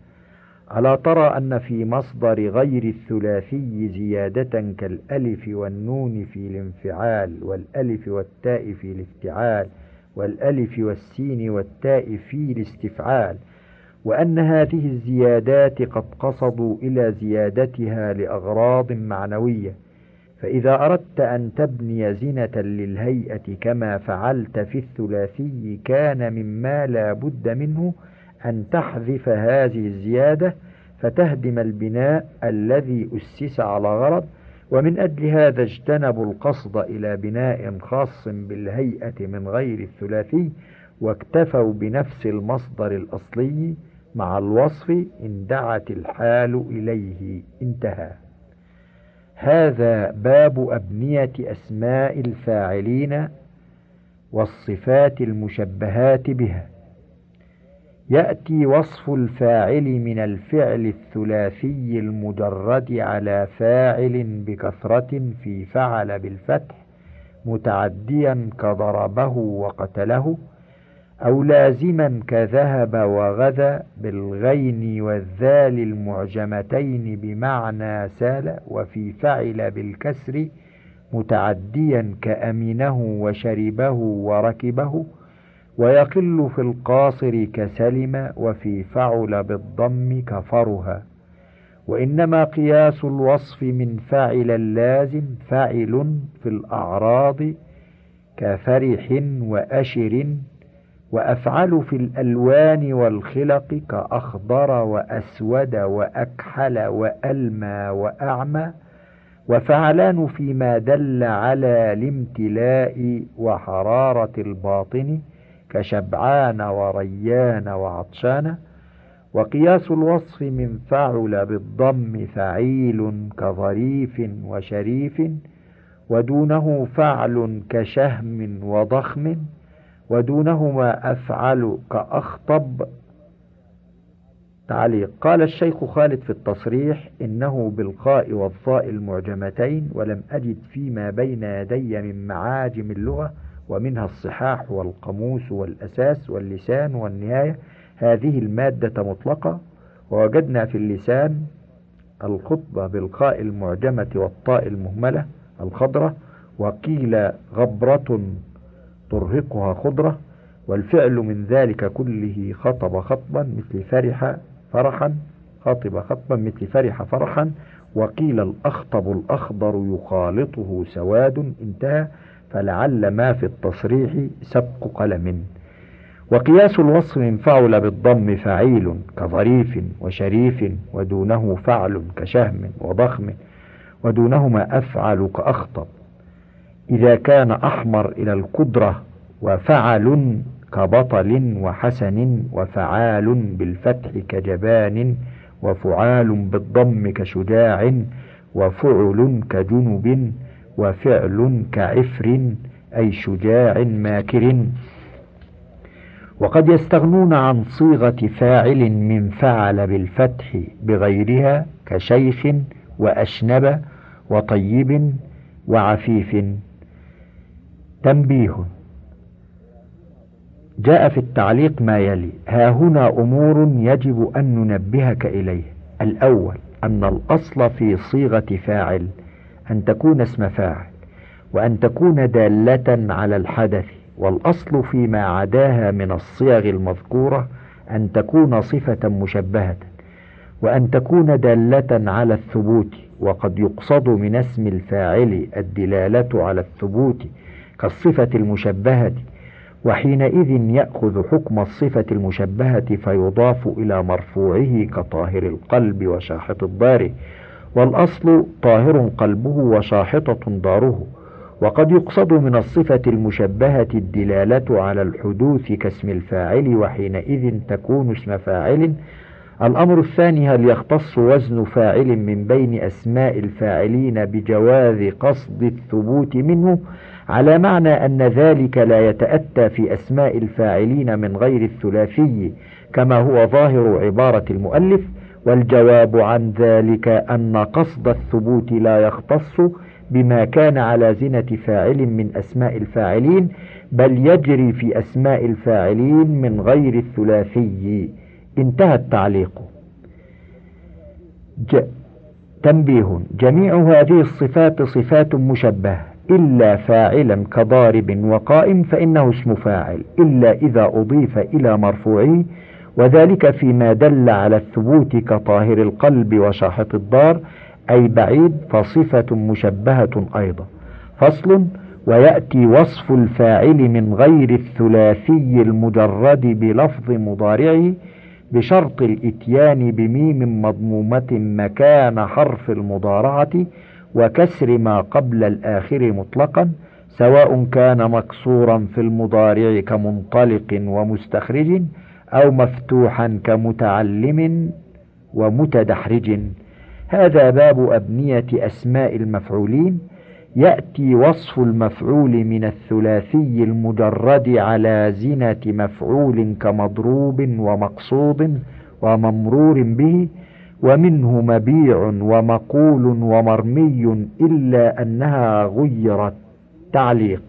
ألا ترى أن في مصدر غير الثلاثي زيادة كالألف والنون في الانفعال والألف والتاء في الافتعال والألف والسين والتاء في الاستفعال؟ وأن هذه الزيادات قد قصدوا إلى زيادتها لأغراض معنوية. فإذا أردت أن تبني زنة للهيئة كما فعلت في الثلاثي كان مما لا بد منه أن تحذف هذه الزيادة فتهدم البناء الذي أسس على غرض. ومن أجل هذا اجتنبوا القصد إلى بناء خاص بالهيئة من غير الثلاثي واكتفوا بنفس المصدر الأصلي مع الوصف إن دعت الحال إليه انتهى. هذا باب أبنية أسماء الفاعلين والصفات المشبهات بها. يأتي وصف الفاعل من الفعل الثلاثي المجرد على فاعل بكثرة في فعل بالفتح متعديا كضربه وقتله أو لازما كذهب وغدا بالغين والذال المعجمتين بمعنى سال وفي فعل بالكسر متعديا كأمنه وشربه وركبه ويقل في القاصر كسلم وفي فعل بالضم كفرها. وإنما قياس الوصف من فعل اللازم فعل في الأعراض كفرح وأشر وأفعل في الألوان والخلق كأخضر وأسود وأكحل وألمى وأعمى وفعلان فيما دل على الامتلاء وحرارة الباطن كشبعان وريان وعطشان وقياس الوصف من فعل بالضم فعيل كظريف وشريف ودونه فعل كشهم وضخم. ودونهما أفعل كأخطب تعليق. قال الشيخ خالد في التصريح إنه بالقاء والضاء المعجمتين ولم أجد فيما بين يدي من معاجم اللغة ومنها الصحاح والقاموس والأساس واللسان والنهاية. هذه المادة مطلقة. ووجدنا في اللسان الخطبة بالقاء المعجمة والطاء المهملة الخضرة وقيل غبرة ترهقها خضرة والفعل من ذلك كله خطب خطبا مثل فرح فرحا خاطب خطبا مثل فرح فرحا وقيل الأخطب الأخضر يخالطه سواد انتهى فلعل ما في التصريح سبق قلم. وقياس الوصف من فعل بالضم فعيل كظريف وشريف ودونه فعل كشهم وضخم ودونهما أفعل كأخطب. إذا كان أحمر إلى القدرة وفعل كبطل وحسن وفعال بالفتح كجبان وفعال بالضم كشجاع وفعل كجنب وفعل كعفر أي شجاع ماكر. وقد يستغنون عن صيغة فاعل من فعل بالفتح بغيرها كشيخ وأشنب وطيب وعفيف. تنبيه. جاء في التعليق ما يلي ها هنا أمور يجب أن ننبهك إليه. الأول أن الأصل في صيغة فاعل أن تكون اسم فاعل وأن تكون دالة على الحدث. والأصل فيما عداها من الصيغ المذكورة أن تكون صفة مشبهة وأن تكون دالة على الثبوت. وقد يقصد من اسم الفاعل الدلالة على الثبوت. كالصفة المشبهة وحينئذ يأخذ حكم الصفة المشبهة فيضاف إلى مرفوعه كطاهر القلب وشاحط الدار والأصل طاهر قلبه وشاحطة داره وقد يقصد من الصفة المشبهة الدلالة على الحدوث كاسم الفاعل وحينئذ تكون اسم فاعل. الأمر الثاني هل يختص وزن فاعل من بين أسماء الفاعلين بجواز قصد الثبوت منه؟ على معنى أن ذلك لا يتأتى في أسماء الفاعلين من غير الثلاثي كما هو ظاهر عبارة المؤلف والجواب عن ذلك أن قصد الثبوت لا يختص بما كان على زنة فاعل من أسماء الفاعلين بل يجري في أسماء الفاعلين من غير الثلاثي. انتهى التعليق. ج... تنبيه. جميع هذه الصفات صفات مشبهة. إلا فاعلا كضارب وقائم فإنه اسم فاعل إلا إذا أضيف إلى مرفوعه وذلك فيما دل على الثبوت كطاهر القلب وشاحط الدار أي بعيد فصفة مشبهة أيضا. فصل ويأتي وصف الفاعل من غير الثلاثي المجرد بلفظ مضارعه بشرط الإتيان بميم مضمومة مكان حرف المضارعة وكسر ما قبل الآخر مطلقا سواء كان مكسورا في المضارع كمنطلق ومستخرج أو مفتوحا كمتعلم ومتدحرج. هذا باب أبنية أسماء المفعولين. يأتي وصف المفعول من الثلاثي المجرد على زنة مفعول كمضروب ومقصود وممرور به ومنه مبيع ومقول ومرمي إلا أنها غيرت تعليق.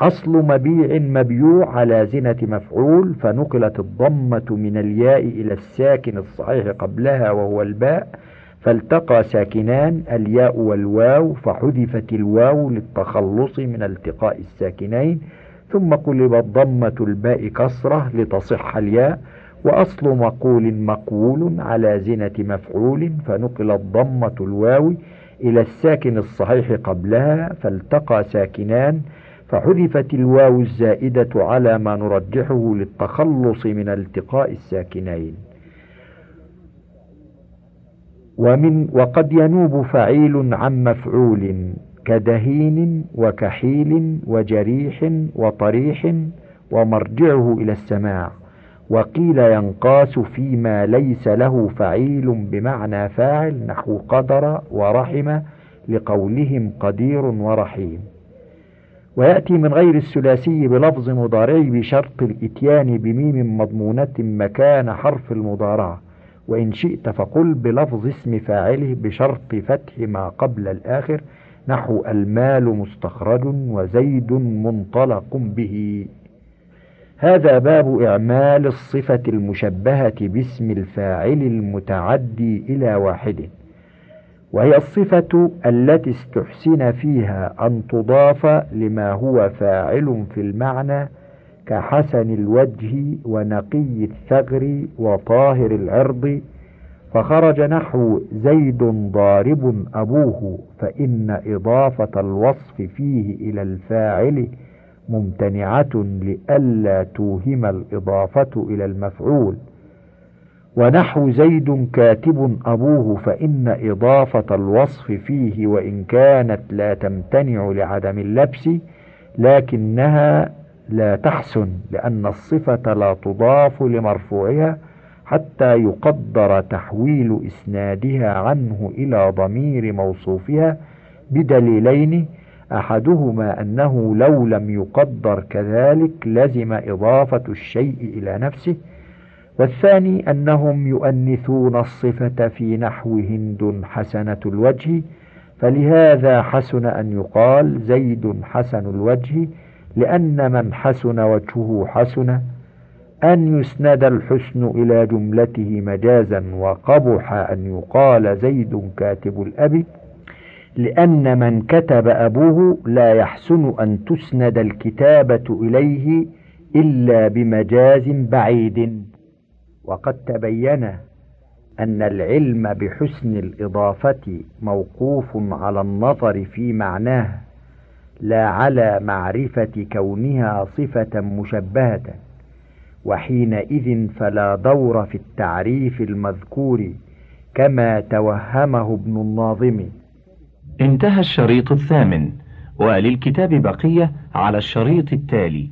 أصل مبيع مبيوع على زنة مفعول فنقلت الضمة من الياء إلى الساكن الصحيح قبلها وهو الباء فالتقى ساكنان الياء والواو فحذفت الواو للتخلص من التقاء الساكنين ثم قلبت ضمة الباء كسرة لتصح الياء وأصل مقول مقول على زنة مفعول فنقلت ضمة الواو إلى الساكن الصحيح قبلها فالتقى ساكنان فحذفت الواو الزائدة على ما نرجحه للتخلص من التقاء الساكنين. ومن وقد ينوب فعيل عن مفعول كدهين وكحيل وجريح وطريح ومرجعه إلى السماع. وقيل ينقاس فيما ليس له فعيل بمعنى فاعل نحو قدر ورحم لقولهم قدير ورحيم. ويأتي من غير الثلاثي بلفظ مضارع بشرط الإتيان بميم مضمونة مكان حرف المضارعة وإن شئت فقل بلفظ اسم فاعله بشرط فتح ما قبل الآخر نحو المال مستخرج وزيد منطلق به. هذا باب إعمال الصفة المشبهة باسم الفاعل المتعدي إلى واحد وهي الصفة التي استحسن فيها أن تضاف لما هو فاعل في المعنى كحسن الوجه ونقي الثغر وطاهر العرض فخرج نحو زيد ضارب أبوه فإن إضافة الوصف فيه إلى الفاعل ممتنعة لئلا توهم الإضافة إلى المفعول. ونحو زيد كاتب أبوه فإن إضافة الوصف فيه وإن كانت لا تمتنع لعدم اللبس لكنها لا تحسن لأن الصفة لا تضاف لمرفوعها حتى يقدر تحويل إسنادها عنه إلى ضمير موصوفها بدليلين أحدهما أنه لو لم يقدر كذلك لزم إضافة الشيء إلى نفسه والثاني أنهم يؤنثون الصفة في نحو هند حسنة الوجه فلهذا حسن أن يقال زيد حسن الوجه لأن من حسن وجهه حسن أن يسند الحسن إلى جملته مجازا وقبح أن يقال زيد كاتب الأب. لأن من كتب أبوه لا يحسن أن تسند الكتابة إليه إلا بمجاز بعيد. وقد تبين أن العلم بحسن الإضافة موقوف على النظر في معناه لا على معرفة كونها صفة مشبهة. وحينئذ فلا دور في التعريف المذكور كما توهمه ابن الناظم. انتهى الشريط الثامن وللكتاب بقية على الشريط التالي.